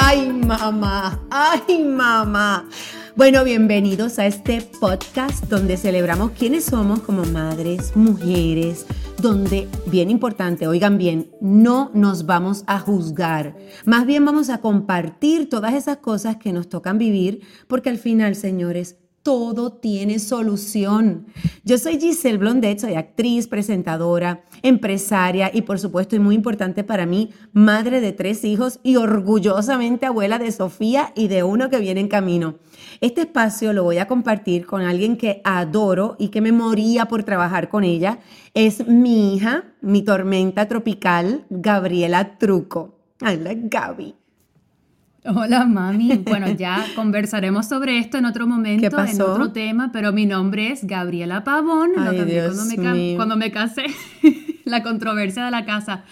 Ay, mamá, ay, mamá. Bueno, bienvenidos a este podcast donde celebramos quiénes somos como madres, mujeres, donde, bien importante, oigan bien, no nos vamos a juzgar, más bien vamos a compartir todas esas cosas que nos tocan vivir, porque al final, señores, todo tiene solución. Yo soy Giselle Blondet, soy actriz, presentadora, empresaria y por supuesto, y muy importante para mí, madre de tres hijos y orgullosamente abuela de Sofía y de uno que viene en camino. Este espacio lo voy a compartir con alguien que adoro y que me moría por trabajar con ella. Es mi hija, mi tormenta tropical, Gabriela Truco. Hola, Gaby. Hola, mami. Bueno, ya conversaremos sobre esto en otro momento, en otro tema, pero mi nombre es Gabriela Pavón. Ay, Dios cuando, me cuando me casé, la controversia de la casa.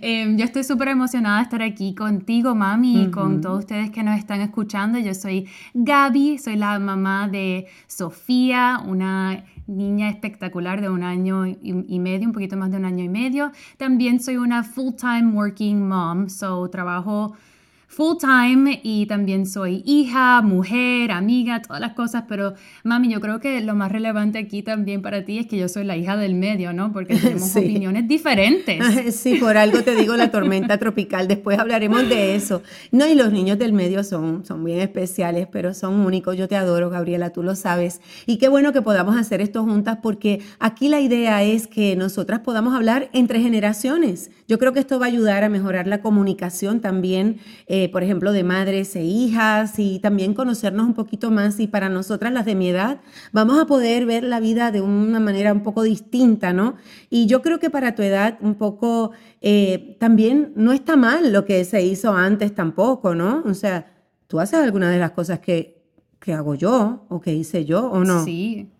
Em, yo estoy súper emocionada de estar aquí contigo, mami, y con todos ustedes que nos están escuchando. Yo soy Gaby, soy la mamá de Sofía, una niña espectacular de un año y, medio, un poquito más de un año y medio. También soy una full-time working mom, so trabajo full time y también soy hija, mujer, amiga, todas las cosas, pero mami, yo creo que lo más relevante aquí también para ti es que yo soy la hija del medio, ¿no? Porque tenemos opiniones diferentes. Sí, por algo te digo la tormenta tropical, después hablaremos de eso. No, y los niños del medio son, son bien especiales, pero son únicos. Yo te adoro, Gabriela, tú lo sabes. Y qué bueno que podamos hacer esto juntas porque aquí la idea es que nosotras podamos hablar entre generaciones. Yo creo que esto va a ayudar a mejorar la comunicación también. Eh, por ejemplo, de madres e hijas y también conocernos un poquito más y para nosotras las de mi edad vamos a poder ver la vida de una manera un poco distinta, ¿no? Y yo creo que para tu edad un poco eh, también no está mal lo que se hizo antes tampoco, ¿no? O sea, tú haces alguna de las cosas que, que hago yo o que hice yo o no. Sí.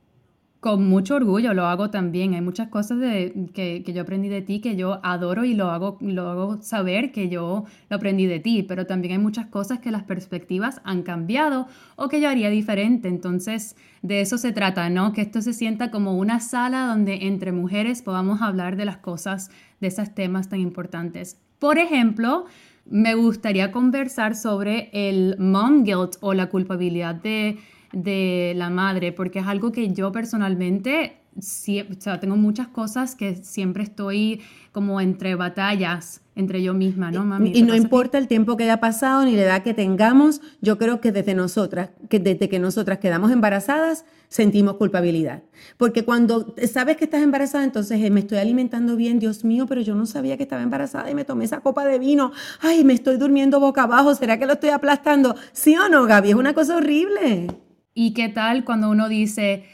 Con mucho orgullo lo hago también. Hay muchas cosas de, que, que, yo aprendí de ti que yo adoro y lo hago, lo hago saber que yo lo aprendí de ti, pero también hay muchas cosas que las perspectivas han cambiado o que yo haría diferente. Entonces, de eso se trata, ¿no? Que esto se sienta como una sala donde entre mujeres podamos hablar de las cosas, de esos temas tan importantes. Por ejemplo, me gustaría conversar sobre el mom guilt o la culpabilidad de de la madre, porque es algo que yo personalmente, sí, o sea, tengo muchas cosas que siempre estoy como entre batallas entre yo misma, ¿no, mami? Y, no importa el tiempo que haya pasado ni la edad que tengamos, yo creo que desde nosotras, que desde que nosotras quedamos embarazadas, sentimos culpabilidad. Porque cuando sabes que estás embarazada, entonces eh, me estoy alimentando bien, Dios mío, pero yo no sabía que estaba embarazada y me tomé esa copa de vino. Ay, me estoy durmiendo boca abajo, ¿será que lo estoy aplastando? ¿Sí o no, Gaby? Es una cosa horrible. ¿Y qué tal cuando uno dice,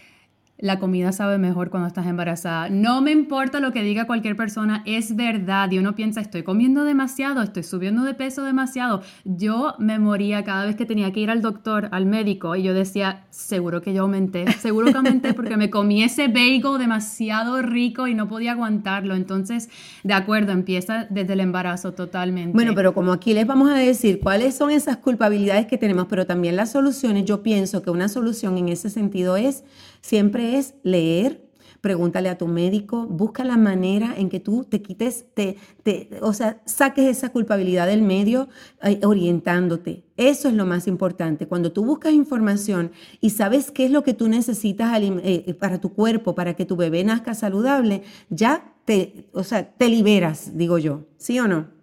la comida sabe mejor cuando estás embarazada. No me importa lo que diga cualquier persona, es verdad. Y uno piensa, estoy comiendo demasiado, estoy subiendo de peso demasiado. Yo me moría cada vez que tenía que ir al doctor, al médico, y yo decía, seguro que yo aumenté, seguro que aumenté porque me comí ese bagel demasiado rico y no podía aguantarlo. Entonces, de acuerdo, empieza desde el embarazo totalmente. Bueno, pero como aquí les vamos a decir cuáles son esas culpabilidades que tenemos, pero también las soluciones, yo pienso que una solución en ese sentido es Siempre es leer, pregúntale a tu médico, busca la manera en que tú te quites, te, o sea, saques esa culpabilidad del medio eh, orientándote. Eso es lo más importante. Cuando tú buscas información y sabes qué es lo que tú necesitas eh, para tu cuerpo, para que tu bebé nazca saludable, ya te, o sea, te liberas, digo yo. ¿Sí o no?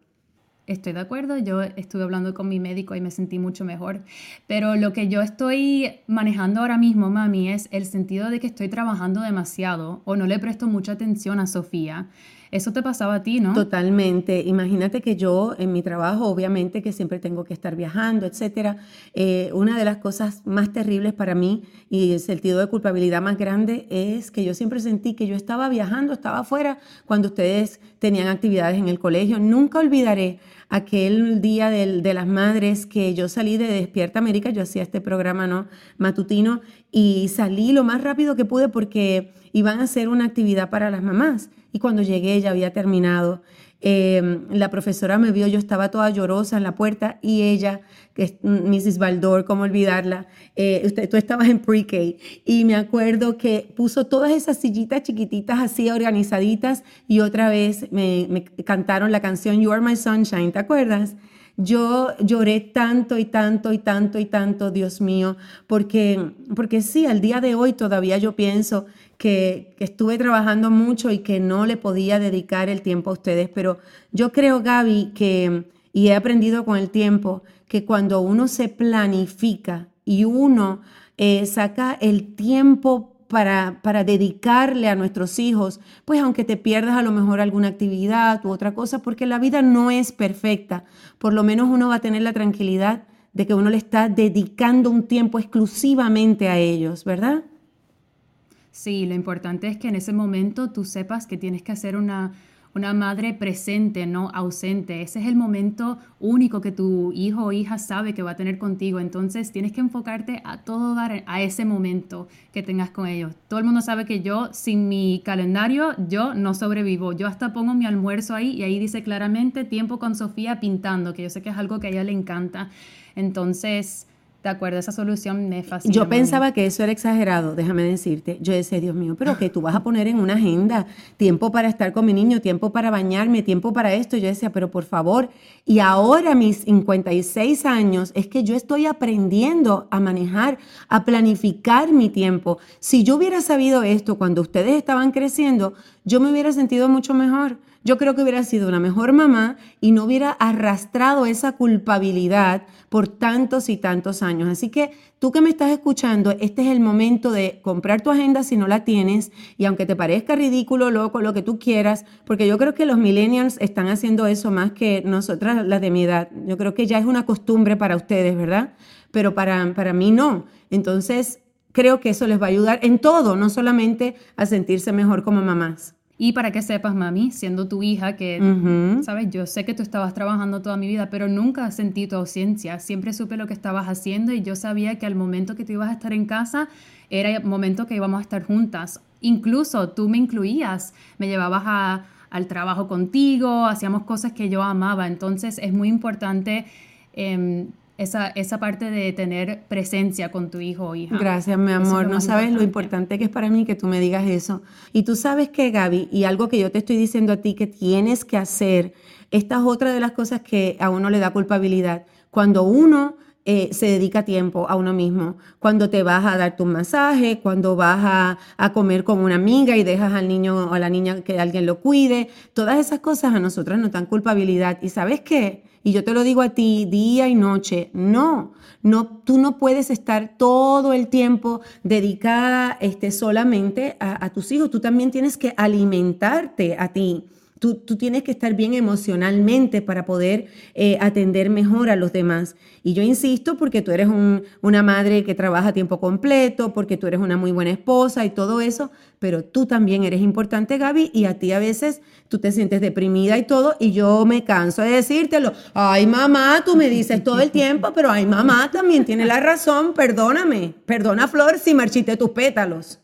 Estoy de acuerdo, yo estuve hablando con mi médico y me sentí mucho mejor, pero lo que yo estoy manejando ahora mismo, mami, es el sentido de que estoy trabajando demasiado o no le presto mucha atención a Sofía. Eso te pasaba a ti, ¿no? Totalmente. Imagínate que yo en mi trabajo, obviamente que siempre tengo que estar viajando, etcétera. Eh, una de las cosas más terribles para mí y el sentido de culpabilidad más grande es que yo siempre sentí que yo estaba viajando, estaba afuera cuando ustedes tenían actividades en el colegio. Nunca olvidaré aquel día de las madres que yo salí de Despierta América, yo hacía este programa ¿no? matutino y salí lo más rápido que pude porque iban a hacer una actividad para las mamás y cuando llegué ya había terminado. Em, la profesora me vio, yo estaba toda llorosa en la puerta y ella, que es Mrs. Baldor, cómo olvidarla, eh, usted, tú estabas en pre-K y me acuerdo que puso todas esas sillitas chiquititas así organizaditas y otra vez me, me cantaron la canción You Are My Sunshine, ¿te acuerdas? Yo lloré tanto y tanto y tanto y tanto, Dios mío, porque, porque sí, al día de hoy todavía yo pienso que, estuve trabajando mucho y que no le podía dedicar el tiempo a ustedes, pero yo creo, Gaby, que, y he aprendido con el tiempo, que cuando uno se planifica y uno eh, saca el tiempo para, para, dedicarle a nuestros hijos, pues aunque te pierdas a lo mejor alguna actividad u otra cosa, porque la vida no es perfecta, por lo menos uno va a tener la tranquilidad de que uno le está dedicando un tiempo exclusivamente a ellos, ¿verdad? Sí, lo importante es que en ese momento tú sepas que tienes que hacer una, una madre presente, no ausente. Ese es el momento único que tu hijo o hija sabe que va a tener contigo. Entonces tienes que enfocarte a todo dar a ese momento que tengas con ellos. Todo el mundo sabe que yo sin mi calendario yo no sobrevivo. Yo hasta pongo mi almuerzo ahí y ahí dice claramente tiempo con Sofía pintando, que yo sé que es algo que a ella le encanta. Entonces de acuerdo, esa solución me fascina. Yo pensaba que eso era exagerado, déjame decirte. Yo decía, Dios mío, pero que tú vas a poner en una agenda tiempo para estar con mi niño, tiempo para bañarme, tiempo para esto. Yo decía, pero por favor, y ahora mis 56 años es que yo estoy aprendiendo a manejar, a planificar mi tiempo. Si yo hubiera sabido esto cuando ustedes estaban creciendo, yo me hubiera sentido mucho mejor yo creo que hubiera sido una mejor mamá y no hubiera arrastrado esa culpabilidad por tantos y tantos años. Así que tú que me estás escuchando, este es el momento de comprar tu agenda si no la tienes y aunque te parezca ridículo, loco, lo que tú quieras, porque yo creo que los millennials están haciendo eso más que nosotras, las de mi edad. Yo creo que ya es una costumbre para ustedes, ¿verdad? Pero para, para mí no. Entonces, creo que eso les va a ayudar en todo, no solamente a sentirse mejor como mamás. Y para que sepas, mami, siendo tu hija, que, sabes, yo sé que tú estabas trabajando toda mi vida, pero nunca sentí tu ausencia. Siempre supe lo que estabas haciendo y yo sabía que al momento que tú ibas a estar en casa era el momento que íbamos a estar juntas. Incluso tú me incluías, me llevabas a, al trabajo contigo, hacíamos cosas que yo amaba. Entonces es muy importante eh, esa, esa parte de tener presencia con tu hijo o hija. Gracias, mi amor. No sabes lo importante que es para mí que tú me digas eso. Y tú sabes que, Gaby, y algo que yo te estoy diciendo a ti que tienes que hacer, esta es otra de las cosas que a uno le da culpabilidad. Cuando uno eh, se dedica tiempo a uno mismo. Cuando te vas a dar tu masaje, cuando vas a, a, comer con una amiga y dejas al niño o a la niña que alguien lo cuide, todas esas cosas a nosotras nos dan culpabilidad. ¿Y sabes qué? Y yo te lo digo a ti día y noche, no, no, tú no puedes estar todo el tiempo dedicada este, solamente a, a tus hijos, tú también tienes que alimentarte a ti. Tú, tienes que estar bien emocionalmente para poder eh, atender mejor a los demás. Y yo insisto porque tú eres una madre que trabaja a tiempo completo, porque tú eres una muy buena esposa y todo eso, pero tú también eres importante, Gaby, y a ti a veces tú te sientes deprimida y todo, y yo me canso de decírtelo. Ay, mamá, tú me dices todo el tiempo, pero ay, mamá también tiene la razón, perdóname, perdona, Flor, si marchité tus pétalos.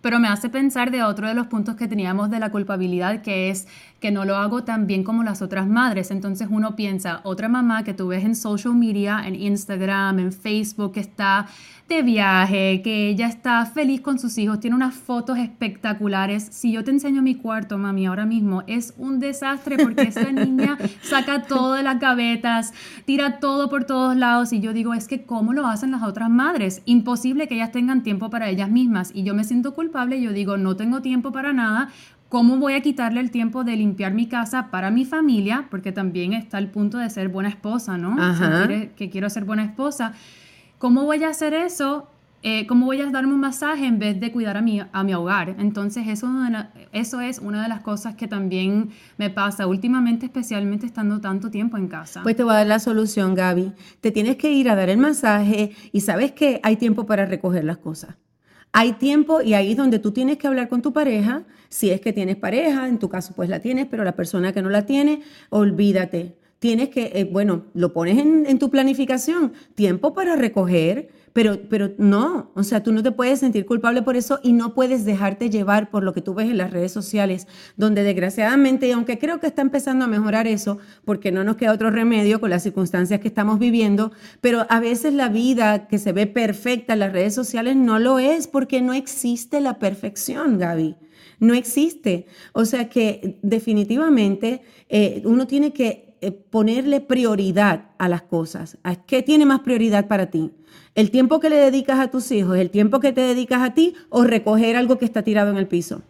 Pero me hace pensar de otro de los puntos que teníamos de la culpabilidad, que es que no lo hago tan bien como las otras madres. Entonces uno piensa, otra mamá que tú ves en social media, en Instagram, en Facebook, que está de viaje, que ella está feliz con sus hijos, tiene unas fotos espectaculares. Si yo te enseño mi cuarto, mami, ahora mismo es un desastre porque esta niña saca todo de las gavetas, tira todo por todos lados y yo digo, es que ¿cómo lo hacen las otras madres? Imposible que ellas tengan tiempo para ellas mismas y yo me siento culpable, y yo digo, no tengo tiempo para nada ¿Cómo voy a quitarle el tiempo de limpiar mi casa para mi familia? Porque también está el punto de ser buena esposa, ¿no? que quiero ser buena esposa. ¿Cómo voy a hacer eso? Eh, ¿Cómo voy a darme un masaje en vez de cuidar a mi, a mi hogar? Entonces, eso, eso es una de las cosas que también me pasa últimamente, especialmente estando tanto tiempo en casa. Pues te voy a dar la solución, Gaby. Te tienes que ir a dar el masaje y sabes que hay tiempo para recoger las cosas. Hay tiempo y ahí es donde tú tienes que hablar con tu pareja, si es que tienes pareja, en tu caso pues la tienes, pero la persona que no la tiene, olvídate. Tienes que, eh, bueno, lo pones en, en tu planificación, tiempo para recoger, pero, pero no, o sea, tú no te puedes sentir culpable por eso y no puedes dejarte llevar por lo que tú ves en las redes sociales, donde desgraciadamente, y aunque creo que está empezando a mejorar eso, porque no nos queda otro remedio con las circunstancias que estamos viviendo, pero a veces la vida que se ve perfecta en las redes sociales no lo es porque no existe la perfección, Gaby. No existe. O sea que definitivamente eh, uno tiene que ponerle prioridad a las cosas. ¿Qué tiene más prioridad para ti? ¿El tiempo que le dedicas a tus hijos, el tiempo que te dedicas a ti o recoger algo que está tirado en el piso?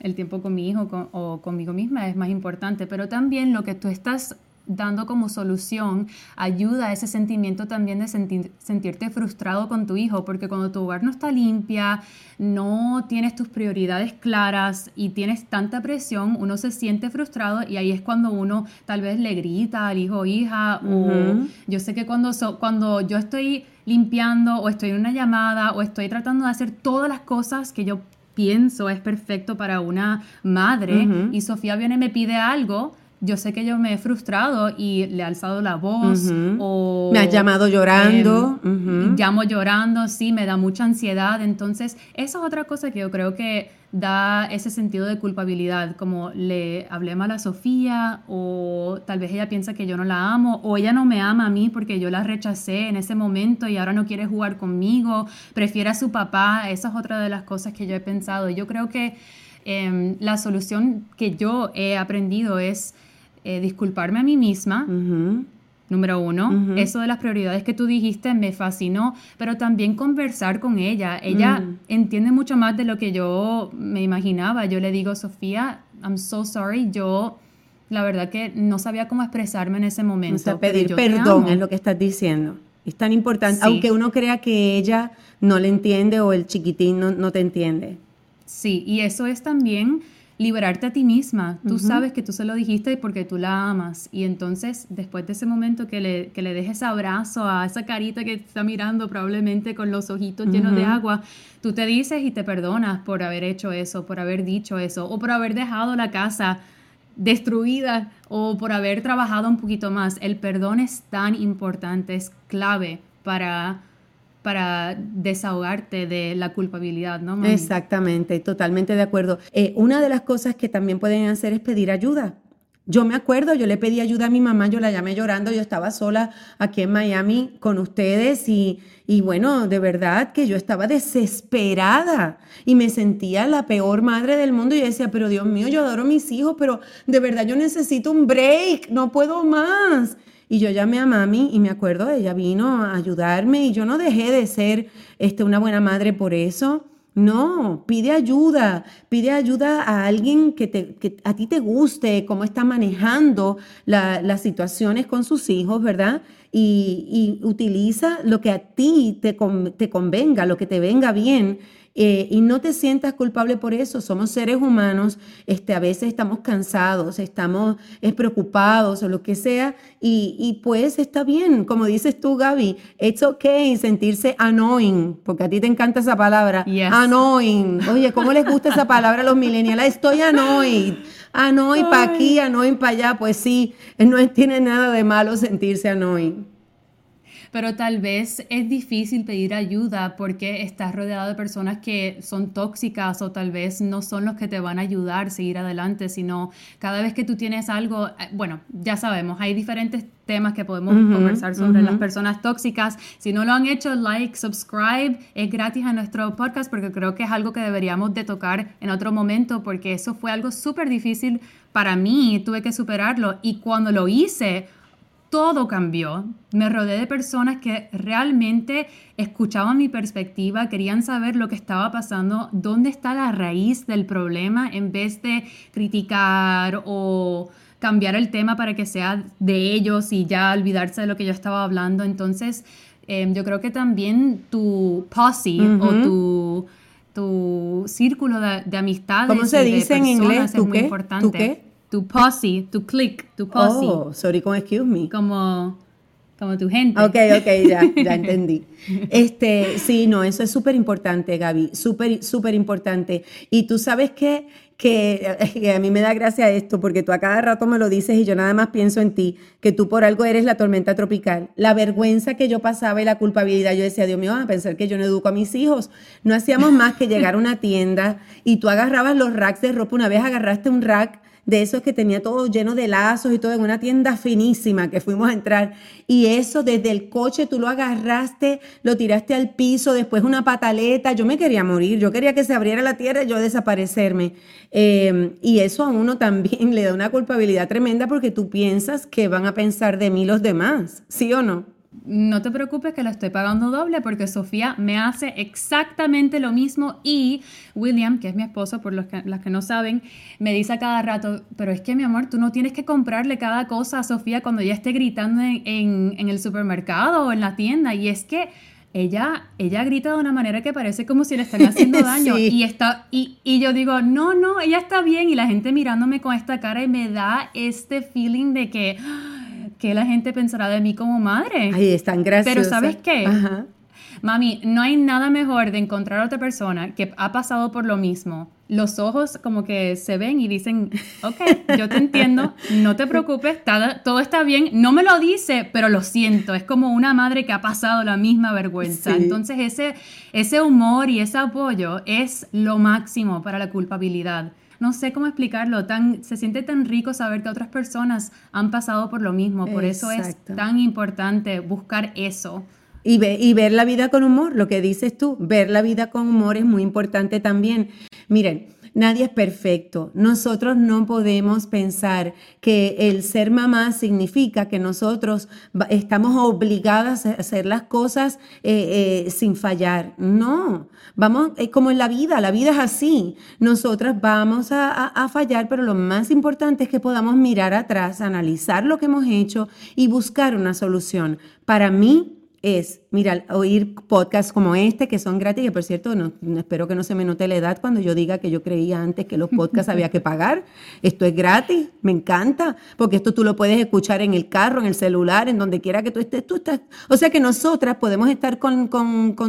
El tiempo con mi hijo o conmigo misma es más importante, pero también lo que tú estás dando como solución ayuda a ese sentimiento también de sentirte frustrado con tu hijo, porque cuando tu hogar no está limpia, no tienes tus prioridades claras y tienes tanta presión, uno se siente frustrado y ahí es cuando uno tal vez le grita al hijo o hija, o yo sé que cuando, cuando yo estoy limpiando o estoy en una llamada o estoy tratando de hacer todas las cosas que yo pienso es perfecto para una madre y Sofía viene y me pide algo, yo sé que yo me he frustrado y le he alzado la voz o... Me has llamado llorando. Em, llamo llorando, sí, me da mucha ansiedad. Entonces, esa es otra cosa que yo creo que da ese sentido de culpabilidad, como le hablé mal a Sofía o tal vez ella piensa que yo no la amo o ella no me ama a mí porque yo la rechacé en ese momento y ahora no quiere jugar conmigo, prefiere a su papá. Esa es otra de las cosas que yo he pensado. Yo creo que em, la solución que yo he aprendido es eh, disculparme a mí misma. Número uno, eso de las prioridades que tú dijiste me fascinó, pero también conversar con ella. Ella mm. entiende mucho más de lo que yo me imaginaba. Yo le digo, Sofía, I'm so sorry, yo la verdad que no sabía cómo expresarme en ese momento. O pedir perdón es lo que estás diciendo. Es tan importante, aunque uno crea que ella no le entiende o el chiquitín no, no te entiende. Sí, y eso es también liberarte a ti misma. Tú sabes que tú se lo dijiste porque tú la amas. Y entonces, después de ese momento que le, que le dejes abrazo a esa carita que está mirando probablemente con los ojitos llenos de agua, tú te dices y te perdonas por haber hecho eso, por haber dicho eso, o por haber dejado la casa destruida o por haber trabajado un poquito más. El perdón es tan importante, es clave para para desahogarte de la culpabilidad, ¿no? Exactamente, totalmente de acuerdo. Eh, una de las cosas que también pueden hacer es pedir ayuda. Yo me acuerdo, yo le pedí ayuda a mi mamá, yo la llamé llorando, yo estaba sola aquí en Miami con ustedes y, y bueno, de verdad que yo estaba desesperada y me sentía la peor madre del mundo y decía, pero Dios mío, yo adoro a mis hijos, pero de verdad yo necesito un break, no puedo más. Y yo llamé a mami y me acuerdo, ella vino a ayudarme y yo no dejé de ser este, una buena madre por eso. No, pide ayuda, pide ayuda a alguien que, te, que a ti te guste, cómo está manejando las situaciones con sus hijos, ¿verdad? Y, y, utiliza lo que a ti te, te convenga, lo que te venga bien eh, y no te sientas culpable por eso. Somos seres humanos, este, a veces estamos cansados, estamos es, preocupados o lo que sea, y, y, pues está bien, como dices tú, Gaby, it's okay sentirse annoying, porque a ti te encanta esa palabra, annoying. Oye, ¿cómo les gusta esa palabra a los millennials? Estoy annoyed. Annoyed para aquí, annoying para allá, pues sí, no tiene nada de malo sentirse annoying pero tal vez es difícil pedir ayuda porque estás rodeado de personas que son tóxicas o tal vez no son los que te van a ayudar a seguir adelante, sino cada vez que tú tienes algo, eh, bueno, ya sabemos, hay diferentes temas que podemos conversar sobre las personas tóxicas. Si no lo han hecho, like, subscribe, es gratis a nuestro podcast porque creo que es algo que deberíamos de tocar en otro momento porque eso fue algo súper difícil para mí, tuve que superarlo y cuando lo hice, todo cambió. Me rodeé de personas que realmente escuchaban mi perspectiva, querían saber lo que estaba pasando, dónde está la raíz del problema, en vez de criticar o cambiar el tema para que sea de ellos y ya olvidarse de lo que yo estaba hablando. Entonces, em, yo creo que también tu posse o tu, tu círculo de, amistades. ¿Cómo se dice en inglés? ¿Tú qué? ¿Tú qué? Tu posse, tu click, tu posse. Oh, sorry con excuse me. Como, como tu gente. Ok, ok, ya, ya entendí. Este, sí, no, eso es súper importante, Gaby, súper, súper importante. Y tú sabes que, que, que, a mí me da gracia esto, porque tú a cada rato me lo dices y yo nada más pienso en ti, que tú por algo eres la tormenta tropical. La vergüenza que yo pasaba y la culpabilidad, yo decía, Dios mío, a pensar que yo no educo a mis hijos. No hacíamos más que llegar a una tienda y tú agarrabas los racks de ropa, una vez agarraste un rack de esos que tenía todo lleno de lazos y todo en una tienda finísima que fuimos a entrar. Y eso desde el coche tú lo agarraste, lo tiraste al piso, después una pataleta. Yo me quería morir, yo quería que se abriera la tierra y yo desaparecerme. Eh, y eso a uno también le da una culpabilidad tremenda porque tú piensas que van a pensar de mí los demás, ¿sí o no? No te preocupes que lo estoy pagando doble porque Sofía me hace exactamente lo mismo y William, que es mi esposo, por los que, las que no saben, me dice a cada rato, pero es que mi amor, tú no tienes que comprarle cada cosa a Sofía cuando ella esté gritando en, el supermercado o en la tienda y es que ella, ella grita de una manera que parece como si le están haciendo daño. y, está, y, y, yo digo, no, no, ella está bien. Y la gente mirándome con esta cara y me da este feeling de que ¿qué la gente pensará de mí como madre? Ay, están graciosa. Pero ¿sabes qué? Ajá. Mami, no hay nada mejor de encontrar a otra persona que ha pasado por lo mismo. Los ojos como que se ven y dicen, ok, yo te entiendo, no te preocupes, todo está bien. No me lo dice, pero lo siento. Es como una madre que ha pasado la misma vergüenza. Entonces ese, ese humor y ese apoyo es lo máximo para la culpabilidad no sé cómo explicarlo, tan, se siente tan rico saber que otras personas han pasado por lo mismo, por eso es tan importante buscar eso. Y, y ver la vida con humor, lo que dices tú, ver la vida con humor es muy importante también. Miren, Nadie es perfecto. Nosotros no podemos pensar que el ser mamá significa que nosotros estamos obligadas a hacer las cosas eh, eh, sin fallar. No, vamos, como en la vida, la vida es así. Nosotras vamos a, a fallar, pero lo más importante es que podamos mirar atrás, analizar lo que hemos hecho y buscar una solución. Para mí, es, mira, oír podcasts como este que son gratis, que por cierto, no, espero que no se me note la edad cuando yo diga que yo creía antes que los podcasts había que pagar. Esto es gratis, me encanta, porque esto tú lo puedes escuchar en el carro, en el celular, en donde quiera que tú estés. Tú estás. O sea que nosotras podemos estar con,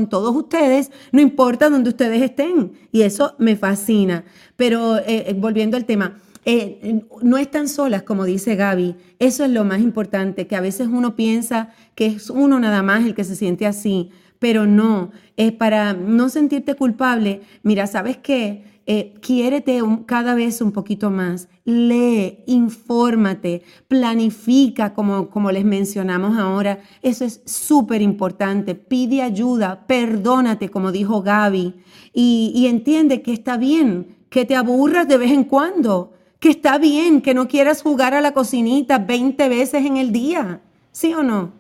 todos ustedes, no importa donde ustedes estén. Y eso me fascina. Pero eh, eh, volviendo al tema, eh, no están solas, como dice Gaby. Eso es lo más importante, que a veces uno piensa que es uno nada más el que se siente así, pero no. Es para no sentirte culpable. Mira, ¿sabes qué? Eh, quiérete cada vez un poquito más, lee, infórmate, planifica, como, como les mencionamos ahora. Eso es súper importante. Pide ayuda, perdónate, como dijo Gaby, y, y entiende que está bien, que te aburras de vez en cuando que está bien que no quieras jugar a la cocinita 20 veces en el día, ¿sí o no?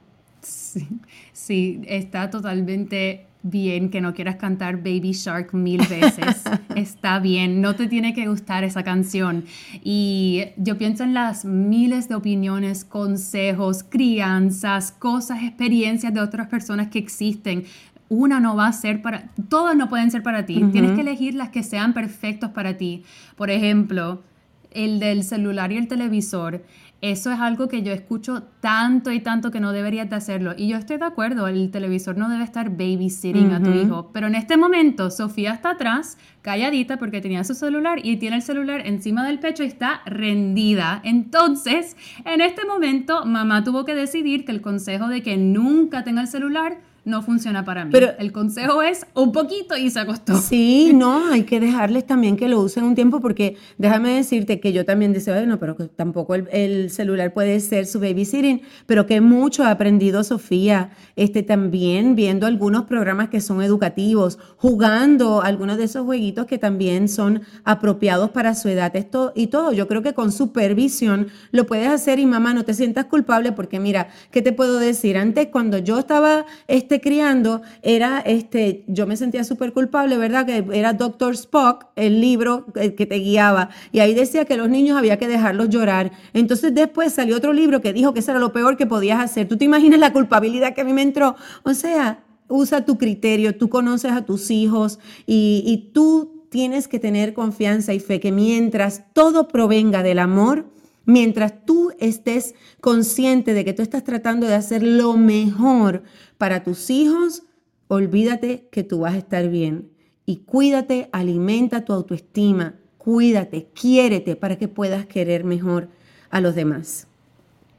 Sí, está totalmente bien que no quieras cantar Baby Shark mil veces. Está bien, no te tiene que gustar esa canción. Y yo pienso en las miles de opiniones, consejos, crianzas, cosas, experiencias de otras personas que existen. Una no va a ser para, todas no pueden ser para ti. Tienes que elegir las que sean perfectos para ti. Por ejemplo, el del celular y el televisor, eso es algo que yo escucho tanto y tanto que no deberías de hacerlo. Y yo estoy de acuerdo, el televisor no debe estar babysitting a tu hijo. Pero en este momento, Sofía está atrás, calladita, porque tenía su celular y tiene el celular encima del pecho y está rendida. Entonces, en este momento, mamá tuvo que decidir que el consejo de que nunca tenga el celular no funciona para mí. Pero el consejo es un poquito y se acostó. Sí, no, hay que dejarles también que lo usen un tiempo porque déjame decirte que yo también decía, bueno, pero que tampoco el, celular puede ser su babysitting, pero que mucho ha aprendido Sofía, este también viendo algunos programas que son educativos, jugando algunos de esos jueguitos que también son apropiados para su edad, esto y todo. Yo creo que con supervisión lo puedes hacer y mamá, no te sientas culpable porque mira, ¿qué te puedo decir? Antes cuando yo estaba este criando era, este, yo me sentía súper culpable, ¿verdad? Que era Doctor Spock, el libro que te guiaba, y ahí decía que los niños había que dejarlos llorar. Entonces después salió otro libro que dijo que eso era lo peor que podías hacer. ¿Tú te imaginas la culpabilidad que a mí me entró? O sea, usa tu criterio, tú conoces a tus hijos y tú tienes que tener confianza y fe que mientras todo provenga del amor, Mientras tú estés consciente de que tú estás tratando de hacer lo mejor para tus hijos, olvídate que tú vas a estar bien. Y cuídate, alimenta tu autoestima, cuídate, quiérete para que puedas querer mejor a los demás.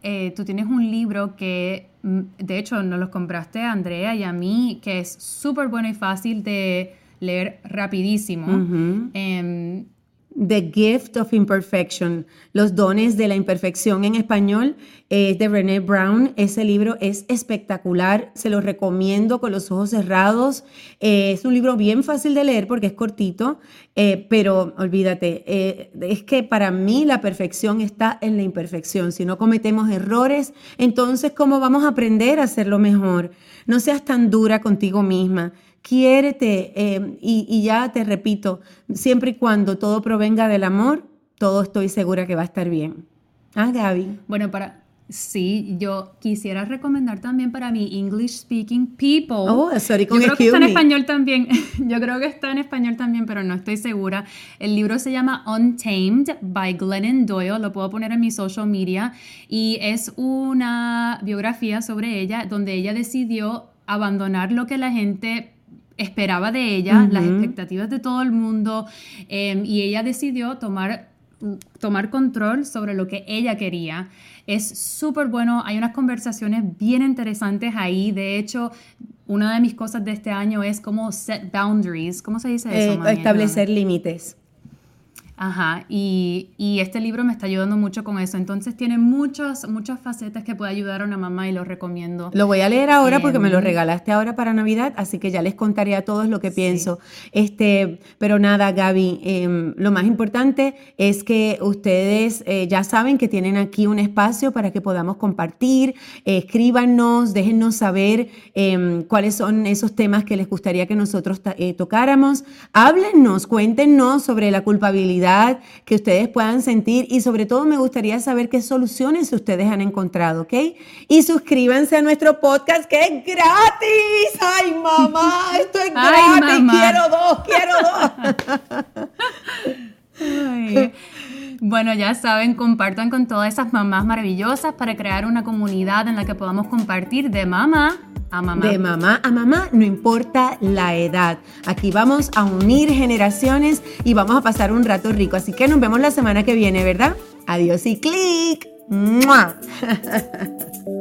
Eh, tú tienes un libro que, mm, de hecho, nos lo compraste a Andrea y a mí, que es súper bueno y fácil de leer rapidísimo The Gift of Imperfection, Los dones de la imperfección en español, es de Brené Brown. Ese libro es espectacular, se lo recomiendo con los ojos cerrados. Eh, es un libro bien fácil de leer porque es cortito, eh, pero olvídate, eh, es que para mí la perfección está en la imperfección. Si no cometemos errores, entonces ¿cómo vamos a aprender a hacerlo mejor? No seas tan dura contigo misma quiérete eh, y, ya te repito, siempre y cuando todo provenga del amor, todo estoy segura que va a estar bien. Ah, Gaby. Bueno, para... Sí, yo quisiera recomendar también para mi English speaking people. Oh, sorry, yo creo que está en español también. Yo creo que está en español también, pero no estoy segura. El libro se llama Untamed by Glennon Doyle. Lo puedo poner en mi social media y es una biografía sobre ella donde ella decidió abandonar lo que la gente esperaba de ella, las expectativas de todo el mundo, em, y ella decidió tomar, tomar control sobre lo que ella quería. Es súper bueno, hay unas conversaciones bien interesantes ahí, de hecho, una de mis cosas de este año es como set boundaries, ¿cómo se dice eso? Eh, establecer límites. Ajá, y, este libro me está ayudando mucho con eso. Entonces tiene muchas, muchas facetas que puede ayudar a una mamá y lo recomiendo. Lo voy a leer ahora porque me lo em, regalaste ahora para Navidad, así que ya les contaré a todos lo que pienso. Este, pero nada, Gaby, em, lo más importante es que ustedes eh, ya saben que tienen aquí un espacio para que podamos compartir. escríbanos, déjennos saber em, cuáles son esos temas que les gustaría que nosotros eh, tocáramos. Háblennos, cuéntenos sobre la culpabilidad que ustedes puedan sentir y sobre todo me gustaría saber qué soluciones ustedes han encontrado, ¿ok? Y suscríbanse a nuestro podcast que es gratis. ¡Ay, mamá! Esto es gratis. quiero dos, quiero dos. Bueno, ya saben, compartan con todas esas mamás maravillosas para crear una comunidad en la que podamos compartir de mamá a mamá. De mamá a mamá, no importa la edad. Aquí vamos a unir generaciones y vamos a pasar un rato rico. Así que nos vemos la semana que viene, ¿verdad? Adiós y clic.